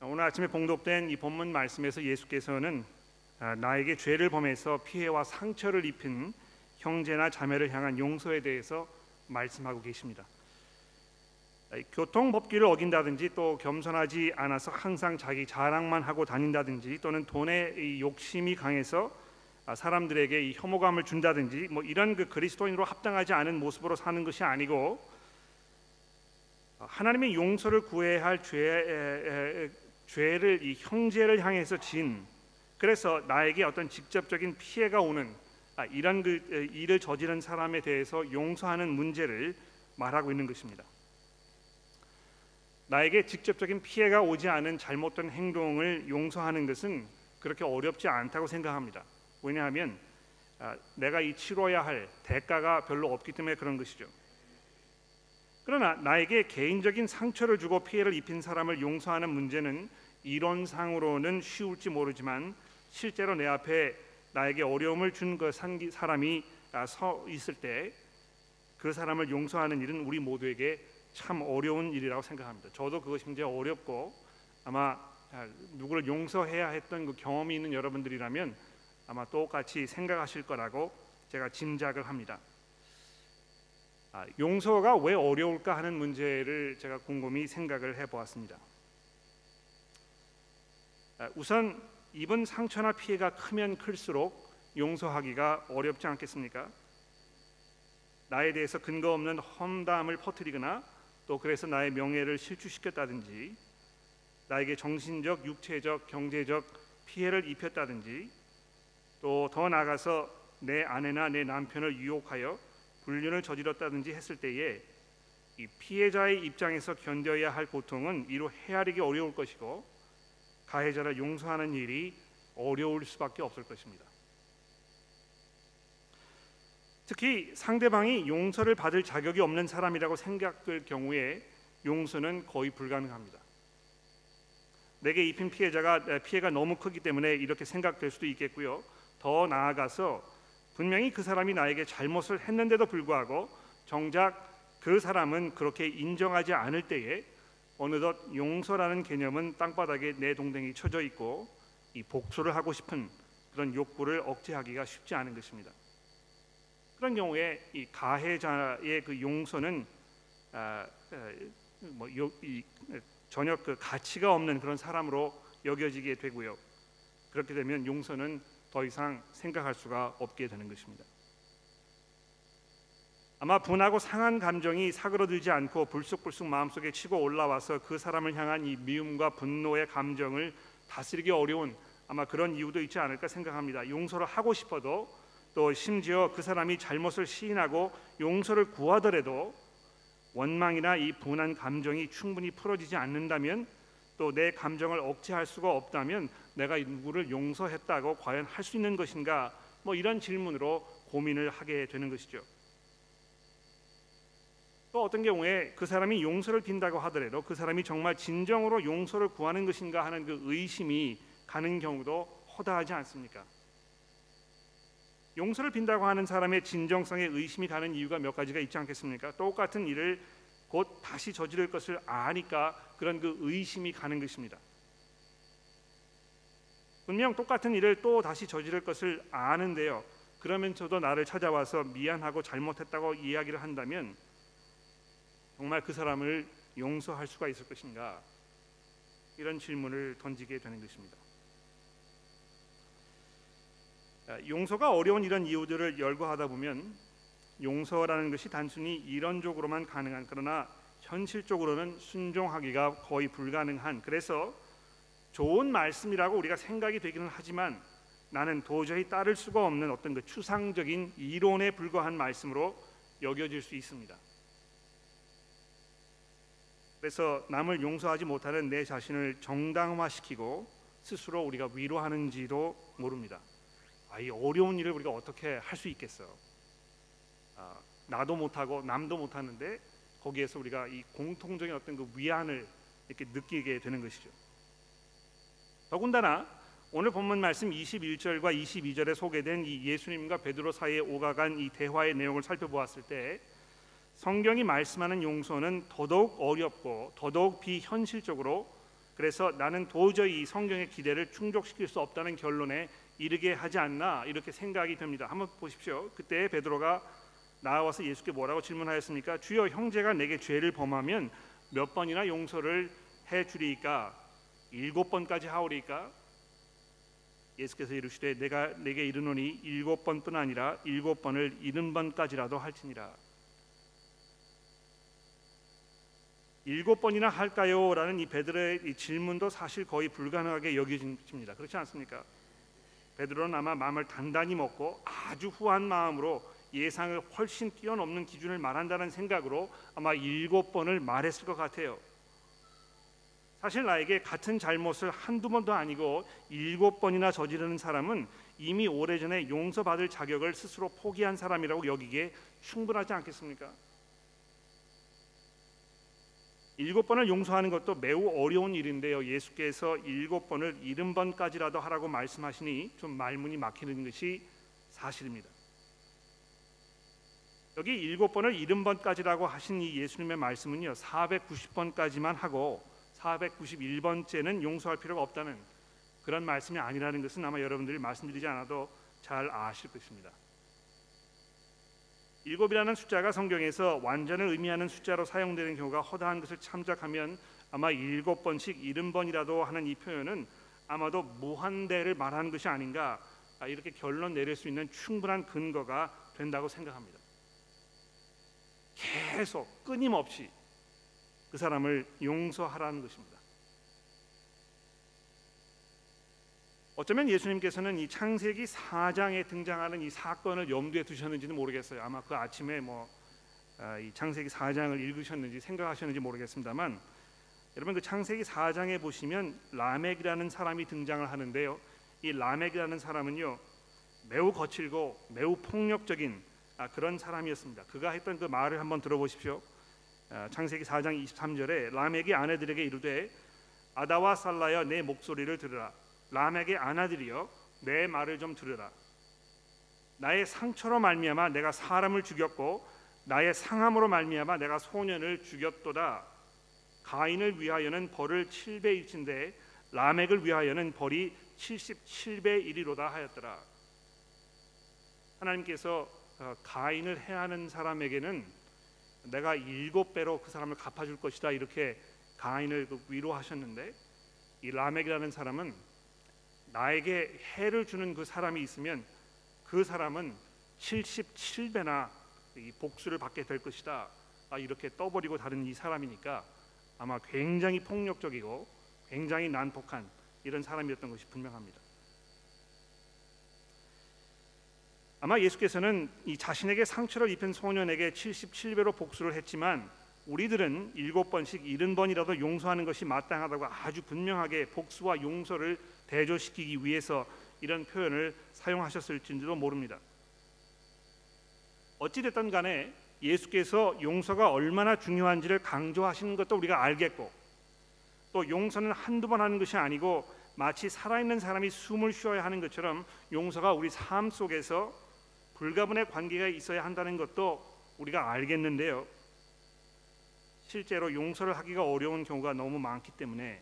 오늘 아침에 봉독된 이 본문 말씀에서 예수께서는 아, 나에게 죄를 범해서 피해와 상처를 입힌 형제나 자매를 향한 용서에 대해서 말씀하고 계십니다. 교통 법규를 어긴다든지 또 겸손하지 않아서 항상 자기 자랑만 하고 다닌다든지 또는 돈에 욕심이 강해서 아, 사람들에게 이 혐오감을 준다든지 뭐 이런 그 그리스도인으로 합당하지 않은 모습으로 사는 것이 아니고 아, 하나님의 용서를 구해야 할 죄, 죄를 이 형제를 향해서 진 그래서 나에게 어떤 직접적인 피해가 오는 아, 이런 그 일을 저지른 사람에 대해서 용서하는 문제를 말하고 있는 것입니다. 나에게 직접적인 피해가 오지 않은 잘못된 행동을 용서하는 것은 그렇게 어렵지 않다고 생각합니다. 왜냐하면 아, 내가 이 치러야 할 대가가 별로 없기 때문에 그런 것이죠. 그러나 나에게 개인적인 상처를 주고 피해를 입힌 사람을 용서하는 문제는 이론상으로는 쉬울지 모르지만 실제로 내 앞에 나에게 어려움을 준 그 사람이 아, 서 있을 때 그 사람을 용서하는 일은 우리 모두에게 참 어려운 일이라고 생각합니다. 저도 그것이 굉장히 어렵고 아마 아, 누구를 용서해야 했던 그 경험이 있는 여러분들이라면 아마 똑같이 생각하실 거라고 제가 짐작을 합니다. 아, 용서가 왜 어려울까 하는 문제를 제가 곰곰이 생각을 해보았습니다. 아, 우선 입은 상처나 피해가 크면 클수록 용서하기가 어렵지 않겠습니까? 나에 대해서 근거 없는 험담을 퍼뜨리거나 또 그래서 나의 명예를 실추시켰다든지 나에게 정신적, 육체적, 경제적 피해를 입혔다든지 또 더 나아가서 내 아내나 내 남편을 유혹하여 불륜을 저질렀다든지 했을 때에 이 피해자의 입장에서 견뎌야 할 고통은 이로 헤아리기 어려울 것이고 가해자를 용서하는 일이 어려울 수밖에 없을 것입니다. 특히 상대방이 용서를 받을 자격이 없는 사람이라고 생각될 경우에 용서는 거의 불가능합니다. 내게 입힌 피해자가 피해가 너무 크기 때문에 이렇게 생각될 수도 있겠고요. 더 나아가서 분명히 그 사람이 나에게 잘못을 했는데도 불구하고 정작 그 사람은 그렇게 인정하지 않을 때에 어느덧 용서라는 개념은 땅바닥에 내 동댕이 쳐져 있고 이 복수를 하고 싶은 그런 욕구를 억제하기가 쉽지 않은 것입니다. 그런 경우에 이 가해자의 그 용서는 아, 아, 뭐 요, 이, 전혀 그 가치가 없는 그런 사람으로 여겨지게 되고요. 그렇게 되면 용서는 더 이상 생각할 수가 없게 되는 것입니다. 아마 분하고 상한 감정이 사그러들지 않고 불쑥불쑥 마음속에 치고 올라와서 그 사람을 향한 이 미움과 분노의 감정을 다스리기 어려운 아마 그런 이유도 있지 않을까 생각합니다. 용서를 하고 싶어도 또 심지어 그 사람이 잘못을 시인하고 용서를 구하더라도 원망이나 이 분한 감정이 충분히 풀어지지 않는다면 또 내 감정을 억제할 수가 없다면 내가 누구를 용서했다고 과연 할 수 있는 것인가 뭐 이런 질문으로 고민을 하게 되는 것이죠. 또 어떤 경우에 그 사람이 용서를 빈다고 하더라도 그 사람이 정말 진정으로 용서를 구하는 것인가 하는 그 의심이 가는 경우도 허다하지 않습니까? 용서를 빈다고 하는 사람의 진정성에 의심이 가는 이유가 몇 가지가 있지 않겠습니까? 똑같은 일을 곧 다시 저지를 것을 아니까 그런 그 의심이 가는 것입니다. 분명 똑같은 일을 또 다시 저지를 것을 아는데요. 그러면서도 나를 찾아와서 미안하고 잘못했다고 이야기를 한다면 정말 그 사람을 용서할 수가 있을 것인가? 이런 질문을 던지게 되는 것입니다. 용서가 어려운 이런 이유들을 열거하다 보면 용서라는 것이 단순히 이론적으로만 가능한 그러나 현실적으로는 순종하기가 거의 불가능한 그래서 좋은 말씀이라고 우리가 생각이 되기는 하지만 나는 도저히 따를 수가 없는 어떤 그 추상적인 이론에 불과한 말씀으로 여겨질 수 있습니다. 그래서 남을 용서하지 못하는 내 자신을 정당화시키고 스스로 우리가 위로하는지도 모릅니다. 아, 이 어려운 일을 우리가 어떻게 할 수 있겠어? 아, 나도 못하고 남도 못하는데 거기에서 우리가 이 공통적인 어떤 그 위안을 이렇게 느끼게 되는 것이죠. 더군다나 오늘 본문 말씀 21절과 22절에 소개된 이 예수님과 베드로 사이에 오가간 이 대화의 내용을 살펴보았을 때 성경이 말씀하는 용서는 더더욱 어렵고 더더욱 비현실적으로 그래서 나는 도저히 이 성경의 기대를 충족시킬 수 없다는 결론에 이르게 하지 않나 이렇게 생각이 됩니다. 한번 보십시오. 그때 베드로가 나와서 예수께 뭐라고 질문하였습니까? 주여 형제가 내게 죄를 범하면 몇 번이나 용서를 해 주리이까? 일곱 번까지 하오리이까? 예수께서 이르시되 내가 내게 이르노니 일곱 번뿐 아니라 일곱 번을 일흔 번까지라도 할지니라. 일곱 번이나 할까요? 라는 이 베드로의 이 질문도 사실 거의 불가능하게 여겨집니다. 그렇지 않습니까? 베드로는 아마 마음을 단단히 먹고 아주 후한 마음으로 예상을 훨씬 뛰어넘는 기준을 말한다는 생각으로 아마 일곱 번을 말했을 것 같아요. 사실 나에게 같은 잘못을 한두 번도 아니고 일곱 번이나 저지르는 사람은 이미 오래전에 용서받을 자격을 스스로 포기한 사람이라고 여기기에 충분하지 않겠습니까? 일곱 번을 용서하는 것도 매우 어려운 일인데요. 예수께서 일곱 번을 일흔 번까지라도 하라고 말씀하시니 좀 말문이 막히는 것이 사실입니다. 여기 일곱 번을 일흔 번까지라고 하신 이 예수님의 말씀은요. 490번까지만 하고 491번째는 용서할 필요가 없다는 그런 말씀이 아니라는 것은 아마 여러분들이 말씀드리지 않아도 잘 아실 것입니다. 일곱이라는 숫자가 성경에서 완전을 의미하는 숫자로 사용되는 경우가 허다한 것을 참작하면 아마 일곱 번씩 일흔 번이라도 하는 이 표현은 아마도 무한대를 말하는 것이 아닌가 아, 이렇게 결론 내릴 수 있는 충분한 근거가 된다고 생각합니다. 계속 끊임없이 그 사람을 용서하라는 것입니다. 어쩌면 예수님께서는 이 창세기 4장에 등장하는 이 사건을 염두에 두셨는지는 모르겠어요. 아마 그 아침에 뭐이 아, 창세기 4장을 읽으셨는지 생각하셨는지 모르겠습니다만 여러분 그 창세기 4장에 보시면 라멕이라는 사람이 등장을 하는데요. 이 라멕이라는 사람은요 매우 거칠고 매우 폭력적인 아, 그런 사람이었습니다. 그가 했던 그 말을 한번 들어보십시오. 아, 창세기 4장 23절에 라멕이 아내들에게 이르되 아다와 살라여 내 목소리를 들으라. 람에게 아나들이여 내 말을 좀 들으라. 나의 상처로 말미암아 내가 사람을 죽였고 나의 상함으로 말미암아 내가 소년을 죽였도다. 가인을 위하여는 벌을 7배 일친데 라멕을 위하여는 벌이 77배 일이로다 하였더라. 하나님께서 어, 가인을 해하는 사람에게는 내가 일곱 배로 그 사람을 갚아줄 것이다 이렇게 가인을 그 위로하셨는데 이 라멕이라는 사람은 나에게 해를 주는 그 사람이 있으면 그 사람은 77배나 이 복수를 받게 될 것이다. 아, 이렇게 떠버리고 다른 이 사람이니까 아마 굉장히 폭력적이고 굉장히 난폭한 이런 사람이었던 것이 분명합니다. 아마 예수께서는 이 자신에게 상처를 입힌 소년에게 77배로 복수를 했지만 우리들은 일곱 번씩 일흔 번이라도 용서하는 것이 마땅하다고 아주 분명하게 복수와 용서를 대조시키기 위해서 이런 표현을 사용하셨을지도 모릅니다. 어찌 됐든 간에 예수께서 용서가 얼마나 중요한지를 강조하시는 것도 우리가 알겠고 또 용서는 한두 번 하는 것이 아니고 마치 살아있는 사람이 숨을 쉬어야 하는 것처럼 용서가 우리 삶 속에서 불가분의 관계가 있어야 한다는 것도 우리가 알겠는데요. 실제로 용서를 하기가 어려운 경우가 너무 많기 때문에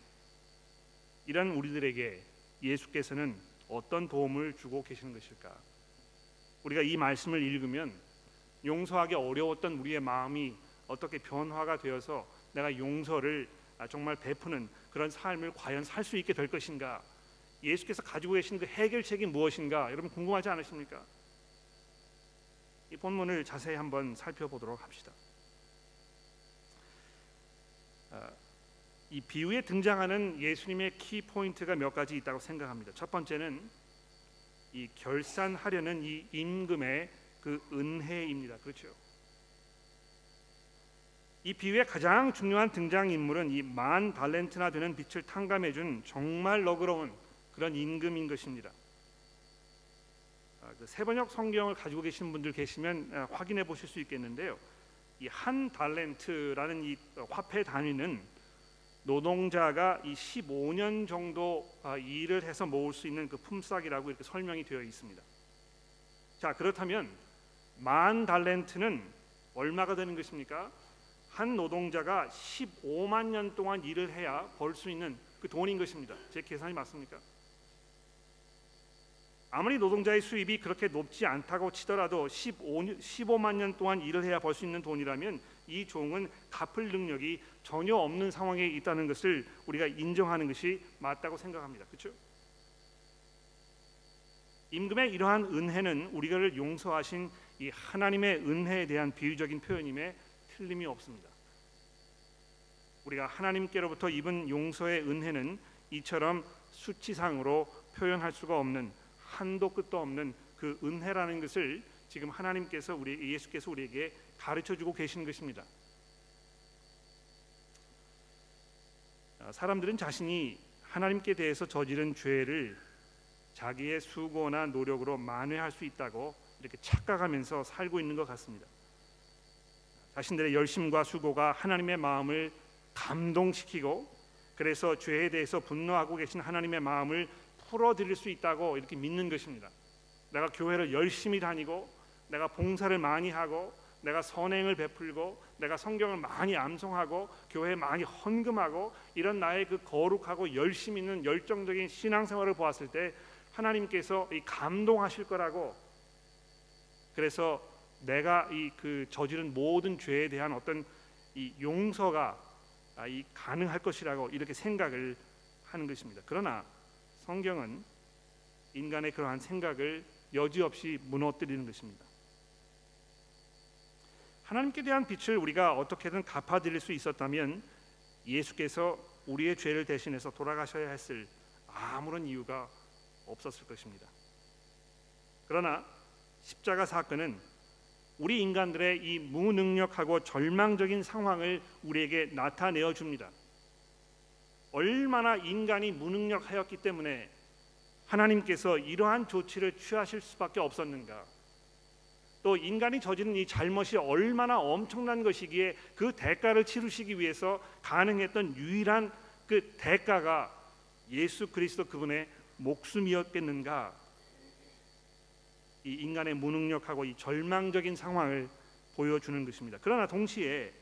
이런 우리들에게 예수께서는 어떤 도움을 주고 계시는 것일까? 우리가 이 말씀을 읽으면 용서하기 어려웠던 우리의 마음이 어떻게 변화가 되어서 내가 용서를 정말 베푸는 그런 삶을 과연 살 수 있게 될 것인가? 예수께서 가지고 계신 그 해결책이 무엇인가? 여러분 궁금하지 않으십니까? 이 본문을 자세히 한번 살펴보도록 합시다. 아, 이 비유에 등장하는 예수님의 키 포인트가 몇 가지 있다고 생각합니다. 첫 번째는 이 결산하려는 이 임금의 그 은혜입니다. 그렇죠? 이 비유의 가장 중요한 등장 인물은 이만 달렌트나 되는 빛을 탕감해 준 정말 너그러운 그런 임금인 것입니다. 아, 그 세번역 성경을 가지고 계신 분들 계시면 아, 확인해 보실 수 있겠는데요. 이 한 달렌트라는 이 화폐 단위는 노동자가 이 15년 정도 아, 일을 해서 모을 수 있는 그 품삯이라고 이렇게 설명이 되어 있습니다. 자 그렇다면 만 달렌트는 얼마가 되는 것입니까? 한 노동자가 15만 년 동안 일을 해야 벌 수 있는 그 돈인 것입니다. 제 계산이 맞습니까? 아무리 노동자의 수입이 그렇게 높지 않다고 치더라도 15, 15만 년 동안 일을 해야 벌 수 있는 돈이라면 이 종은 갚을 능력이 전혀 없는 상황에 있다는 것을 우리가 인정하는 것이 맞다고 생각합니다. 그렇죠? 임금의 이러한 은혜는 우리를 용서하신 이 하나님의 은혜에 대한 비유적인 표현임에 틀림이 없습니다. 우리가 하나님께로부터 입은 용서의 은혜는 이처럼 수치상으로 표현할 수가 없는 한도 끝도 없는 그 은혜라는 것을 지금 하나님께서 우리 예수께서 우리에게 가르쳐 주고 계시는 것입니다. 아, 사람들은 자신이 하나님께 대해서 저지른 죄를 자기의 수고나 노력으로 만회할 수 있다고 이렇게 착각하면서 살고 있는 것 같습니다. 자신들의 열심과 수고가 하나님의 마음을 감동시키고 그래서 죄에 대해서 분노하고 계신 하나님의 마음을 풀어드릴 수 있다고 이렇게 믿는 것입니다. 내가 교회를 열심히 다니고 내가 봉사를 많이 하고 내가 선행을 베풀고 내가 성경을 많이 암송하고 교회에 많이 헌금하고 이런 나의 그 거룩하고 열심 있는 열정적인 신앙생활을 보았을 때 하나님께서 이 감동하실 거라고 그래서 내가 이 그 저지른 모든 죄에 대한 어떤 이 용서가 아, 이 가능할 것이라고 이렇게 생각을 하는 것입니다. 그러나 성경은 인간의 그러한 생각을 여지없이 무너뜨리는 것입니다. 하나님께 대한 빛을 우리가 어떻게든 갚아드릴 수 있었다면 예수께서 우리의 죄를 대신해서 돌아가셔야 했을 아무런 이유가 없었을 것입니다. 그러나 십자가 사건은 우리 인간들의 이 무능력하고 절망적인 상황을 우리에게 나타내어 줍니다. 얼마나 인간이 무능력하였기 때문에 하나님께서 이러한 조치를 취하실 수밖에 없었는가? 또 인간이 저지른 이 잘못이 얼마나 엄청난 것이기에 그 대가를 치르시기 위해서 가능했던 유일한 그 대가가 예수 그리스도 그분의 목숨이었겠는가? 이 인간의 무능력하고 이 절망적인 상황을 보여주는 것입니다. 그러나 동시에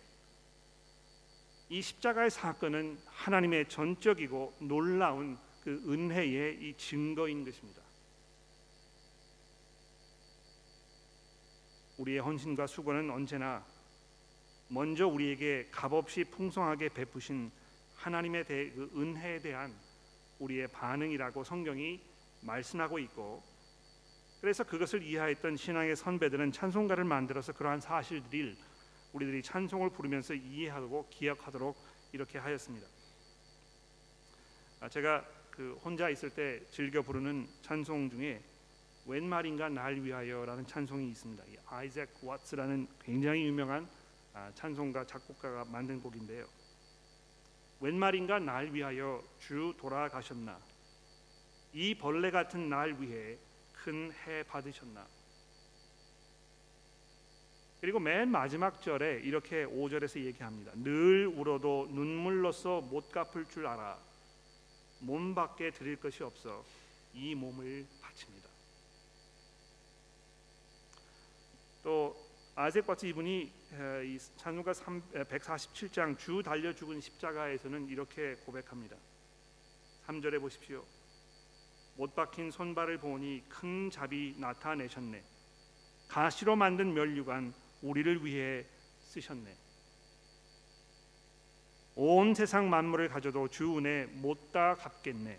이 십자가의 사건은 하나님의 전적이고 놀라운 그 은혜의 이 증거인 것입니다. 우리의 헌신과 수고는 언제나 먼저 우리에게 값없이 풍성하게 베푸신 하나님의 대, 그 은혜에 대한 우리의 반응이라고 성경이 말씀하고 있고 그래서 그것을 이해했던 신앙의 선배들은 찬송가를 만들어서 그러한 사실들을 우리들이 찬송을 부르면서 이해하고 기억하도록 이렇게 하였습니다. 아, 제가 그 혼자 있을 때 즐겨 부르는 찬송 중에 웬 말인가 날 위하여라는 찬송이 있습니다. 이 아이작 왓스라는 굉장히 유명한 아, 찬송가 작곡가가 만든 곡인데요. 웬 말인가 날 위하여 주 돌아가셨나 이 벌레 같은 날 위해 큰 해 받으셨나 그리고 맨 마지막 절에 이렇게 5절에서 얘기합니다. 늘 울어도 눈물로써 못 갚을 줄 알아. 몸 밖에 드릴 것이 없어 이 몸을 바칩니다. 또 아제과츠 이분이 이 찬송가 147장 주 달려 죽은 십자가에서는 이렇게 고백합니다. 3절에 보십시오. 못 박힌 손발을 보니 큰 잡이 나타내셨네. 가시로 만든 면류관 우리를 위해 쓰셨네. 온 세상 만물을 가져도 주 은혜 못다 갚겠네.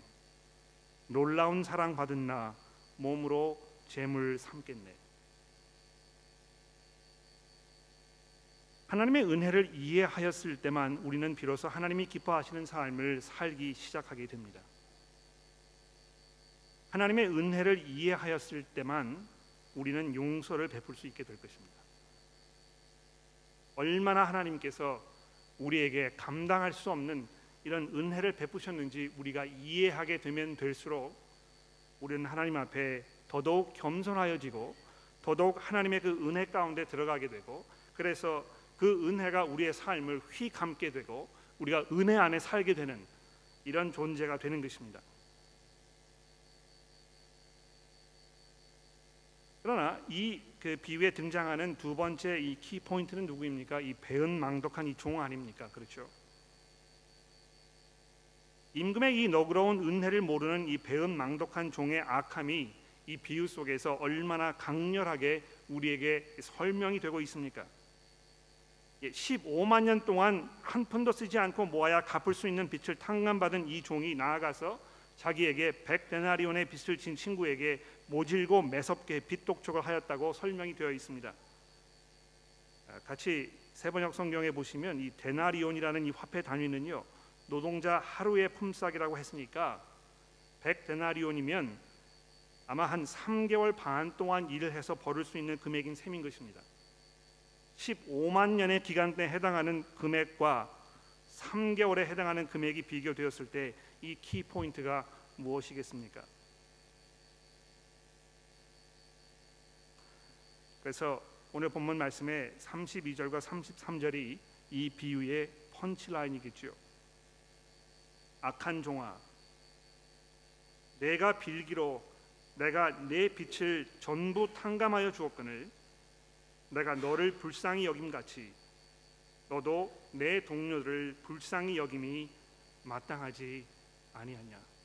놀라운 사랑 받은 나 몸으로 재물 삼겠네. 하나님의 은혜를 이해하였을 때만 우리는 비로소 하나님이 기뻐하시는 삶을 살기 시작하게 됩니다. 하나님의 은혜를 이해하였을 때만 우리는 용서를 베풀 수 있게 될 것입니다. 얼마나 하나님께서 우리에게 감당할 수 없는 이런 은혜를 베푸셨는지 우리가 이해하게 되면 될수록 우리는 하나님 앞에 더더욱 겸손하여지고 더더욱 하나님의 그 은혜 가운데 들어가게 되고 그래서 그 은혜가 우리의 삶을 휘감게 되고 우리가 은혜 안에 살게 되는 이런 존재가 되는 것입니다. 그러나 이 그 비유에 등장하는 두 번째 이 키 포인트는 누구입니까? 이 배은망덕한 이 종 아닙니까? 그렇죠? 임금의 이 너그러운 은혜를 모르는 이 배은 망독한 종의 악함이 이 비유 속에서 얼마나 강렬하게 우리에게 설명이 되고 있습니까? 15만 년 동안 한 푼도 쓰지 않고 모아야 갚을 수 있는 빚을 탕감받은 이 종이 나아가서 자기에게 백 데나리온의 빚을 진 친구에게 모질고 매섭게 빚독촉을 하였다고 설명이 되어 있습니다. 아, 같이 세번역 성경에 보시면 이 데나리온이라는 이 화폐 단위는요 노동자 하루의 품삯이라고 했으니까 백 데나리온이면 아마 한 3개월 반 동안 일을 해서 벌을 수 있는 금액인 셈인 것입니다. 15만 년의 기간에 해당하는 금액과 3개월에 해당하는 금액이 비교되었을 때 이 키 포인트가 무엇이겠습니까? 그래서 오늘 본문 말씀의 32절과 33절이 이 비유의 펀치라인이겠죠. 악한 종아, 내가 빌기로 내가 내 빛을 전부 탕감하여 주었거늘 내가 너를 불쌍히 여김 같이 너도 내 동료를 불쌍히 여김이 마땅하지 아니하냐.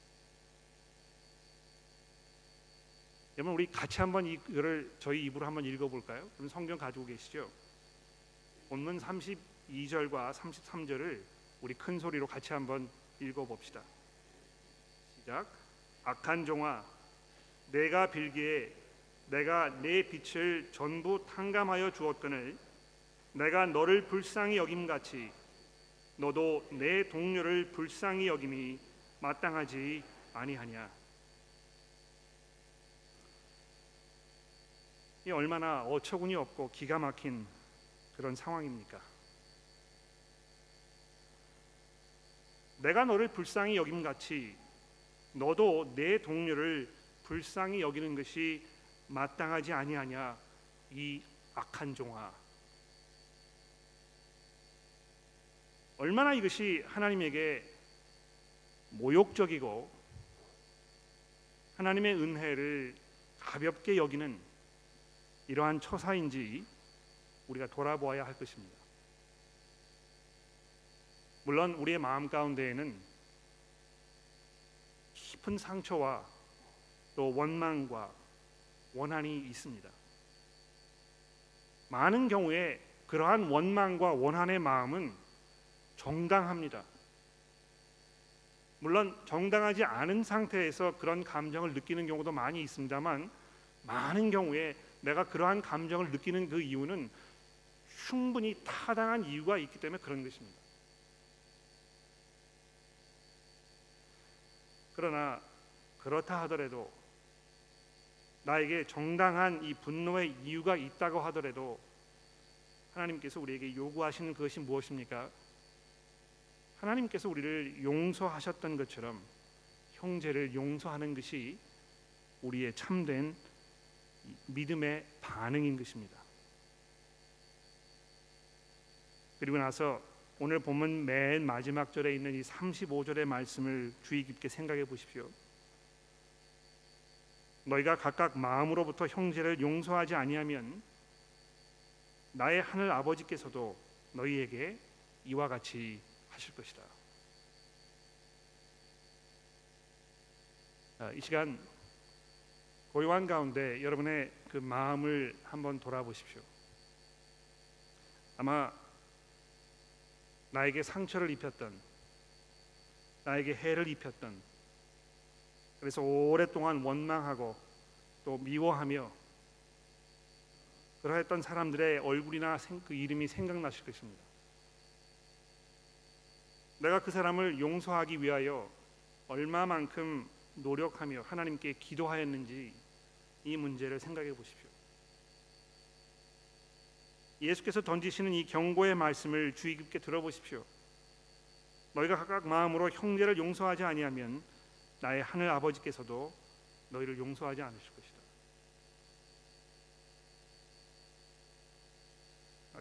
여러분 우리 같이 한번 이거를 저희 입으로 한번 읽어볼까요? 그럼 성경 가지고 계시죠? 본문 32절과 33절을 우리 큰 소리로 같이 한번 읽어봅시다. 시작. 악한 종아, 내가 빌기에 내가 내 빛을 전부 탕감하여 주었거늘 내가 너를 불쌍히 여김 같이 너도 내 동료를 불쌍히 여김이 마땅하지 아니하냐. 이 얼마나 어처구니 없고 기가 막힌 그런 상황입니까? 내가 너를 불쌍히 여김 같이 너도 내 동료를 불쌍히 여기는 것이 마땅하지 아니하냐 이 악한 종아 얼마나 이것이 하나님에게 모욕적이고 하나님의 은혜를 가볍게 여기는 이러한 처사인지 우리가 돌아보아야 할 것입니다. 물론 우리의 마음 가운데에는 깊은 상처와 또 원망과 원한이 있습니다. 많은 경우에 그러한 원망과 원한의 마음은 정당합니다. 물론 정당하지 않은 상태에서 그런 감정을 느끼는 경우도 많이 있습니다만 많은 경우에 내가 그러한 감정을 느끼는 그 이유는 충분히 타당한 이유가 있기 때문에 그런 것입니다. 그러나 그렇다 하더라도 나에게 정당한 이 분노의 이유가 있다고 하더라도 하나님께서 우리에게 요구하시는 그것이 무엇입니까? 하나님께서 우리를 용서하셨던 것처럼 형제를 용서하는 것이 우리의 참된 믿음의 반응인 것입니다. 그리고 나서 오늘 본문 맨 마지막 절에 있는 이 35절의 말씀을 주의 깊게 생각해 보십시오. 너희가 각각 마음으로부터 형제를 용서하지 아니하면 나의 하늘 아버지께서도 너희에게 이와 같이 하실 것이다. 이 시간 고요한 가운데 여러분의 그 마음을 한번 돌아보십시오. 아마 나에게 상처를 입혔던 나에게 해를 입혔던 그래서 오랫동안 원망하고 또 미워하며 그러했던 사람들의 얼굴이나 그 이름이 생각나실 것입니다. 내가 그 사람을 용서하기 위하여 얼마만큼 노력하며 하나님께 기도하였는지 이 문제를 생각해 보십시오. 예수께서 던지시는 이 경고의 말씀을 주의 깊게 들어보십시오. 너희가 각각 마음으로 형제를 용서하지 아니하면 나의 하늘 아버지께서도 너희를 용서하지 않으실 것이다.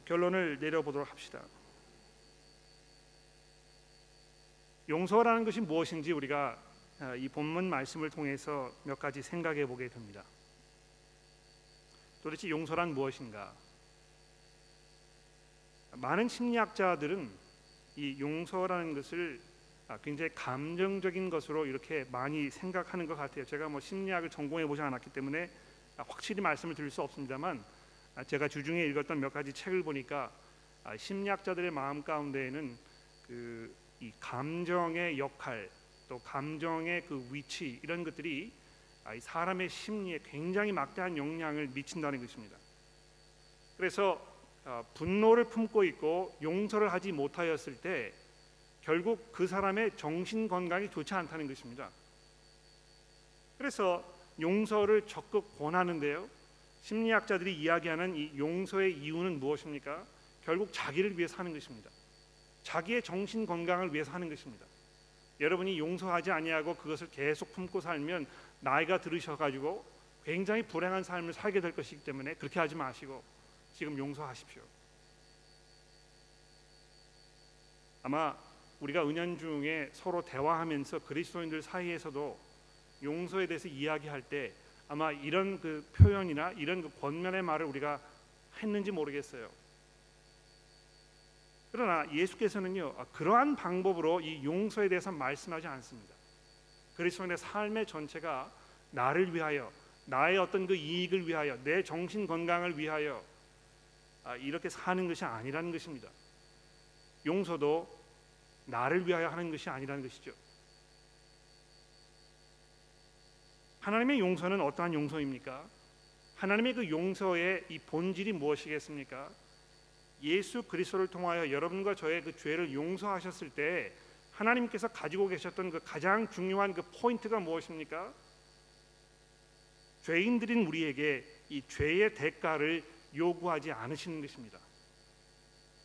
결론을 내려보도록 합시다. 용서라는 것이 무엇인지 우리가 아, 이 본문 말씀을 통해서 몇 가지 생각해 보게 됩니다. 도대체 용서란 무엇인가? 많은 심리학자들은 이 용서라는 것을 아, 굉장히 감정적인 것으로 이렇게 많이 생각하는 것 같아요. 제가 뭐 심리학을 전공해 보지 않았기 때문에 아, 확실히 말씀을 드릴 수 없습니다만 아, 제가 주중에 읽었던 몇 가지 책을 보니까 심리학자들의 마음 가운데에는 그 이 감정의 역할 또 감정의 그 위치 이런 것들이 사람의 심리에 굉장히 막대한 영향을 미친다는 것입니다. 그래서 분노를 품고 있고 용서를 하지 못하였을 때 결국 그 사람의 정신 건강이 좋지 않다는 것입니다. 그래서 용서를 적극 권하는데요. 심리학자들이 이야기하는 이 용서의 이유는 무엇입니까? 결국 자기를 위해서 하는 것입니다. 자기의 정신 건강을 위해서 하는 것입니다. 여러분이 용서하지 아니하고 그것을 계속 품고 살면 나이가 들으셔 가지고 굉장히 불행한 삶을 살게 될 것이기 때문에 그렇게 하지 마시고 지금 용서하십시오. 아마 우리가 은연 중에 서로 대화하면서 그리스도인들 사이에서도 용서에 대해서 이야기할 때 아마 이런 그 표현이나 이런 그 권면의 말을 우리가 했는지 모르겠어요. 그러나 예수께서는요 아, 그러한 방법으로 이 용서에 대해서 말씀하지 않습니다. 그리스도인의 삶의 전체가 나를 위하여 나의 어떤 그 이익을 위하여 내 정신 건강을 위하여 아, 이렇게 사는 것이 아니라는 것입니다. 용서도 나를 위하여 하는 것이 아니라는 것이죠. 하나님의 용서는 어떠한 용서입니까? 하나님의 그 용서의 이 본질이 무엇이겠습니까? 예수 그리스도를 통하여 여러분과 저의 그 죄를 용서하셨을 때 하나님께서 가지고 계셨던 그 가장 중요한 그 포인트가 무엇입니까? 죄인들인 우리에게 이 죄의 대가를 요구하지 않으시는 것입니다.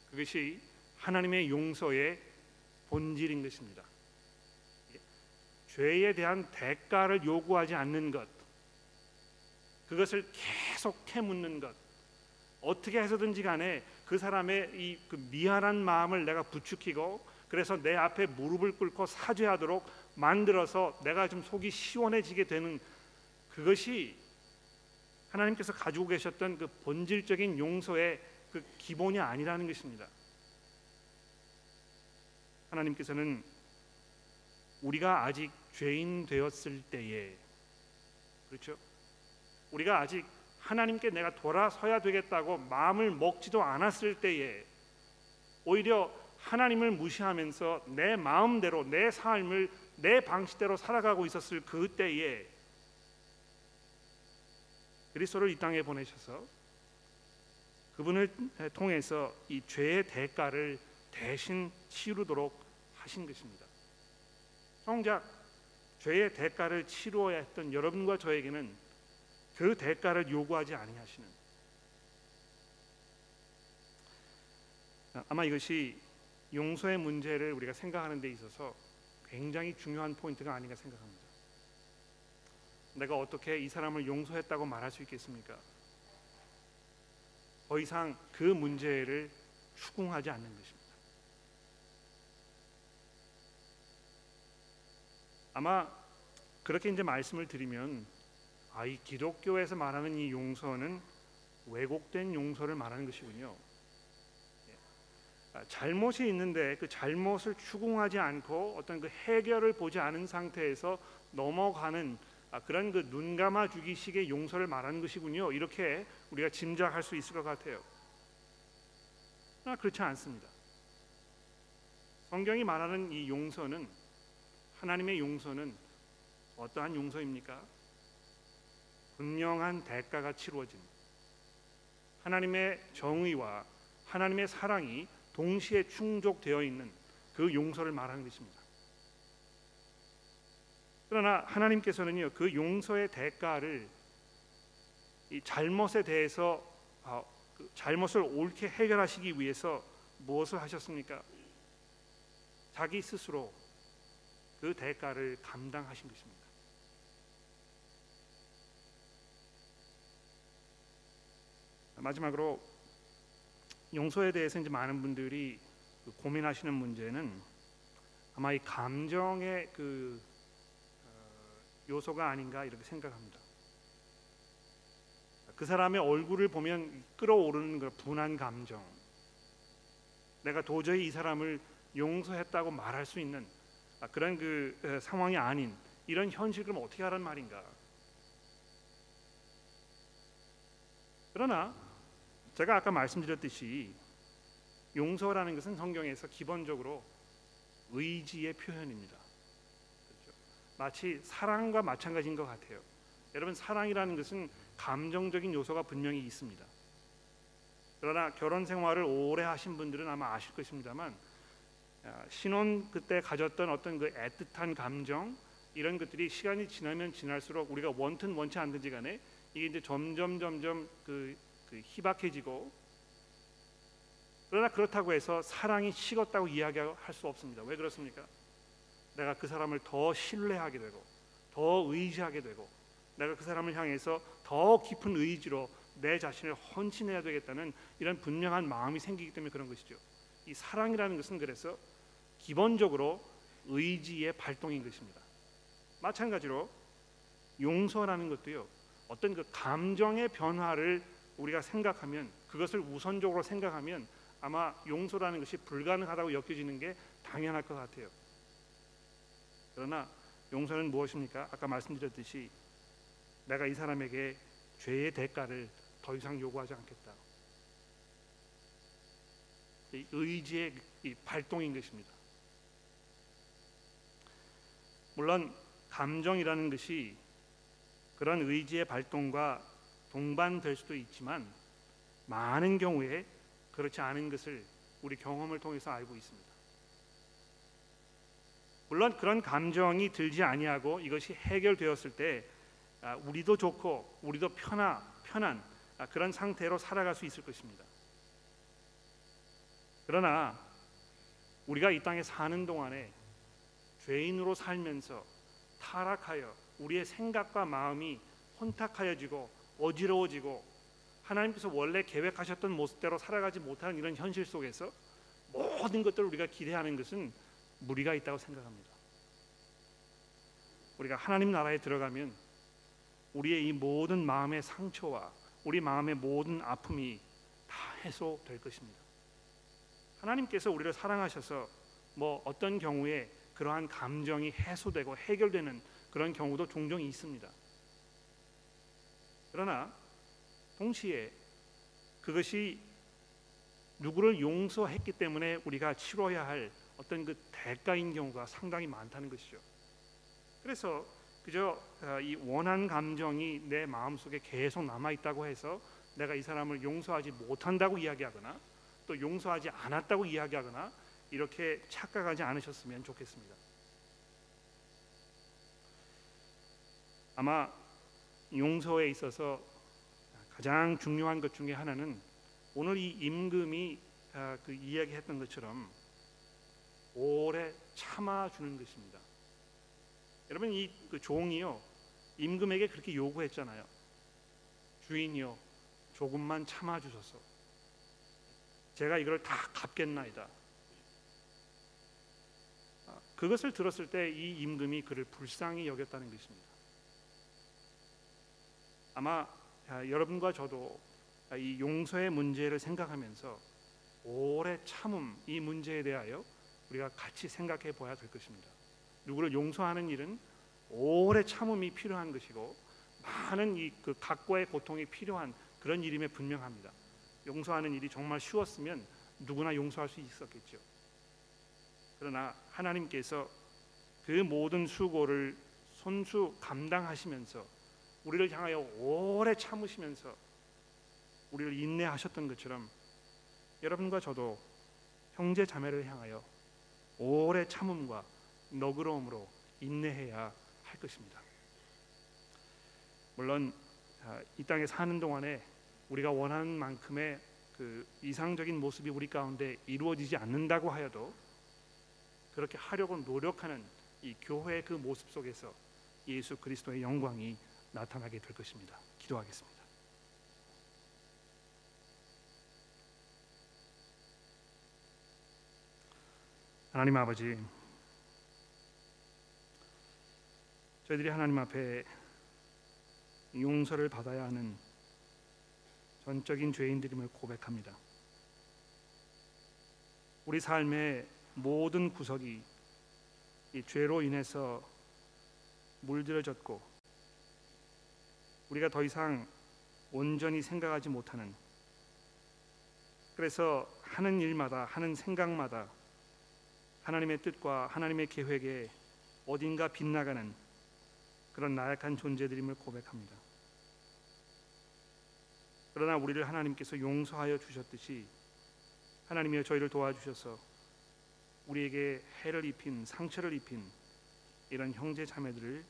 그것이 하나님의 용서의 본질인 것입니다. 죄에 대한 대가를 요구하지 않는 것, 그것을 계속 캐묻는 것, 어떻게 해서든지 간에 그 사람의 이 그 미안한 마음을 내가 부추기고 그래서 내 앞에 무릎을 꿇고 사죄하도록 만들어서 내가 좀 속이 시원해지게 되는 그것이 하나님께서 가지고 계셨던 그 본질적인 용서의 그 기본이 아니라는 것입니다. 하나님께서는 우리가 아직 죄인 되었을 때에 그렇죠? 우리가 아직 하나님께 내가 돌아서야 되겠다고 마음을 먹지도 않았을 때에 오히려 하나님을 무시하면서 내 마음대로 내 삶을 내 방식대로 살아가고 있었을 그 때에 그리스도를 이 땅에 보내셔서 그분을 통해서 이 죄의 대가를 대신 치르도록 하신 것입니다. 정작 죄의 대가를 치루어야 했던 여러분과 저에게는 그 대가를 요구하지 아니하시는 아마 이것이 용서의 문제를 우리가 생각하는 데 있어서 굉장히 중요한 포인트가 아닌가 생각합니다. 내가 어떻게 이 사람을 용서했다고 말할 수 있겠습니까? 더 이상 그 문제를 추궁하지 않는 것입니다. 아마 그렇게 이제 말씀을 드리면 아, 이 기독교에서 말하는 이 용서는 왜곡된 용서를 말하는 것이군요. 예. 아, 잘못이 있는데 그 잘못을 추궁하지 않고 어떤 그 해결을 보지 않은 상태에서 넘어가는 아, 그런 그 눈 감아 주기식의 용서를 말하는 것이군요. 이렇게 우리가 짐작할 수 있을 것 같아요. 아, 그렇지 않습니다. 성경이 말하는 이 용서는 하나님의 용서는 어떠한 용서입니까? 분명한 대가가 치루어진 하나님의 정의와 하나님의 사랑이 동시에 충족되어 있는 그 용서를 말하는 것입니다. 그러나 하나님께서는요 그 용서의 대가를 이 잘못에 대해서 어, 그 잘못을 옳게 해결하시기 위해서 무엇을 하셨습니까? 자기 스스로 그 대가를 감당하신 것입니다. 마지막으로 용서에 대해서 이제 많은 분들이 그 고민하시는 문제는 아마 이 감정의 그 어, 요소가 아닌가 이렇게 생각합니다. 그 사람의 얼굴을 보면 끌어오르는 그 분한 감정, 내가 도저히 이 사람을 용서했다고 말할 수 있는 아, 그런 그 에, 상황이 아닌 이런 현실을 어떻게 하란 말인가? 그러나 제가 아까 말씀드렸듯이 용서라는 것은 성경에서 기본적으로 의지의 표현입니다. 그렇죠? 마치 사랑과 마찬가지인 것 같아요. 여러분 사랑이라는 것은 감정적인 요소가 분명히 있습니다. 그러나 결혼 생활을 오래 하신 분들은 아마 아실 것입니다만 아, 신혼 그때 가졌던 어떤 그 애틋한 감정 이런 것들이 시간이 지나면 지날수록 우리가 원튼 원치 않든지 간에 이게 이제 점점 점점 그, 그 희박해지고 그러나 그렇다고 해서 사랑이 식었다고 이야기할 수 없습니다. 왜 그렇습니까? 내가 그 사람을 더 신뢰하게 되고 더 의지하게 되고 내가 그 사람을 향해서 더 깊은 의지로 내 자신을 헌신해야 되겠다는 이런 분명한 마음이 생기기 때문에 그런 것이죠. 이 사랑이라는 것은 그래서 기본적으로 의지의 발동인 것입니다. 마찬가지로 용서라는 것도요. 어떤 그 감정의 변화를 우리가 생각하면 그것을 우선적으로 생각하면 아마 용서라는 것이 불가능하다고 여겨지는 게 당연할 것 같아요. 그러나 용서는 무엇입니까? 아까 말씀드렸듯이 내가 이 사람에게 죄의 대가를 더 이상 요구하지 않겠다. 이 의지의 이 발동인 것입니다. 물론 감정이라는 것이 그런 의지의 발동과 동반될 수도 있지만 많은 경우에 그렇지 않은 것을 우리 경험을 통해서 알고 있습니다. 물론 그런 감정이 들지 아니하고 이것이 해결되었을 때 아, 우리도 좋고 우리도 편하, 편한 아, 그런 상태로 살아갈 수 있을 것입니다. 그러나 우리가 이 땅에 사는 동안에 죄인으로 살면서 타락하여 우리의 생각과 마음이 혼탁하여지고 어지러워지고 하나님께서 원래 계획하셨던 모습대로 살아가지 못하는 이런 현실 속에서 모든 것들을 우리가 기대하는 것은 무리가 있다고 생각합니다. 우리가 하나님 나라에 들어가면 우리의 이 모든 마음의 상처와 우리 마음의 모든 아픔이 다 해소될 것입니다. 하나님께서 우리를 사랑하셔서 뭐 어떤 경우에 그러한 감정이 해소되고 해결되는 그런 경우도 종종 있습니다. 그러나 동시에 그것이 누구를 용서했기 때문에 우리가 치러야 할 어떤 그 대가인 경우가 상당히 많다는 것이죠. 그래서 그저 어, 이 원한 감정이 내 마음 속에 계속 남아 있다고 해서 내가 이 사람을 용서하지 못한다고 이야기하거나 또 용서하지 않았다고 이야기하거나 이렇게 착각하지 않으셨으면 좋겠습니다. 아마 용서에 있어서 가장 중요한 것 중에 하나는 오늘 이 임금이 아, 그 이야기했던 것처럼 오래 참아주는 것입니다. 여러분 이 그 종이요 임금에게 그렇게 요구했잖아요. 주인이요 조금만 참아주소서. 제가 이걸 다 갚겠나이다. 아, 그것을 들었을 때 이 임금이 그를 불쌍히 여겼다는 것입니다. 아마 아, 여러분과 저도 이 용서의 문제를 생각하면서 오래 참음 이 문제에 대하여 우리가 같이 생각해 보아야 될 것입니다. 누구를 용서하는 일은 오래 참음이 필요한 것이고 많은 이 그 각과의 고통이 필요한 그런 일임에 분명합니다. 용서하는 일이 정말 쉬웠으면 누구나 용서할 수 있었겠죠. 그러나 하나님께서 그 모든 수고를 손수 감당하시면서 우리를 향하여 오래 참으시면서 우리를 인내하셨던 것처럼 여러분과 저도 형제 자매를 향하여 오래 참음과 너그러움으로 인내해야 할 것입니다. 물론 아, 이 땅에 사는 동안에 우리가 원하는 만큼의 그 이상적인 모습이 우리 가운데 이루어지지 않는다고 하여도 그렇게 하려고 노력하는 이 교회의 그 모습 속에서 예수 그리스도의 영광이 나타나게 될 것입니다. 기도하겠습니다. 하나님 아버지, 저희들이 하나님 앞에 용서를 받아야 하는 전적인 죄인들임을 고백합니다. 우리 삶의 모든 구석이 이 죄로 인해서 물들어졌고 우리가 더 이상 온전히 생각하지 못하는 그래서 하는 일마다 하는 생각마다 하나님의 뜻과 하나님의 계획에 어딘가 빗나가는 그런 나약한 존재들임을 고백합니다. 그러나 우리를 하나님께서 용서하여 주셨듯이 하나님이여 저희를 도와주셔서 우리에게 해를 입힌 상처를 입힌 이런 형제 자매들을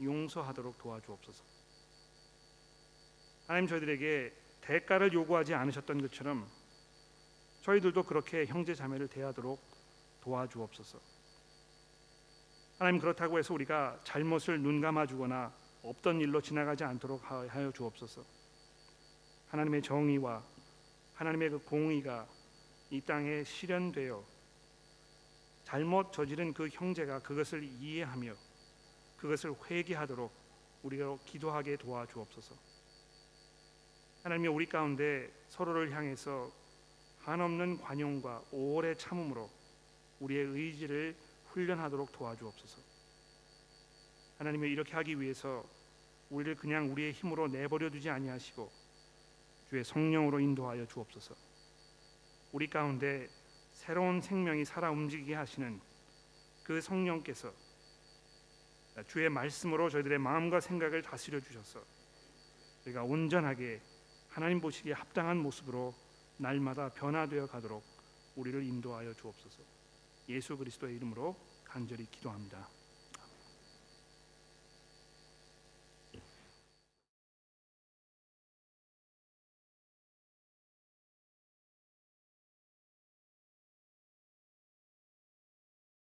용서하도록 도와주옵소서. 하나님 저희들에게 대가를 요구하지 않으셨던 것처럼 저희들도 그렇게 형제 자매를 대하도록 도와주옵소서. 하나님 그렇다고 해서 우리가 잘못을 눈 감아 주거나 없던 일로 지나가지 않도록 하여 주옵소서. 하나님의 정의와 하나님의 그 공의가 이 땅에 실현되어 잘못 저지른 그 형제가 그것을 이해하며 그것을 회개하도록 우리가 기도하게 도와주옵소서. 하나님이 우리 가운데 서로를 향해서 한없는 관용과 오래 참음으로 우리의 의지를 훈련하도록 도와주옵소서. 하나님이 이렇게 하기 위해서 우리를 그냥 우리의 힘으로 내버려 두지 아니하시고 주의 성령으로 인도하여 주옵소서. 우리 가운데 새로운 생명이 살아 움직이게 하시는 그 성령께서 주의 말씀으로 저희들의 마음과 생각을 다스려 주셔서 우리가 온전하게 하나님 보시기에 합당한 모습으로 날마다 변화되어 가도록 우리를 인도하여 주옵소서. 예수 그리스도의 이름으로 간절히 기도합니다.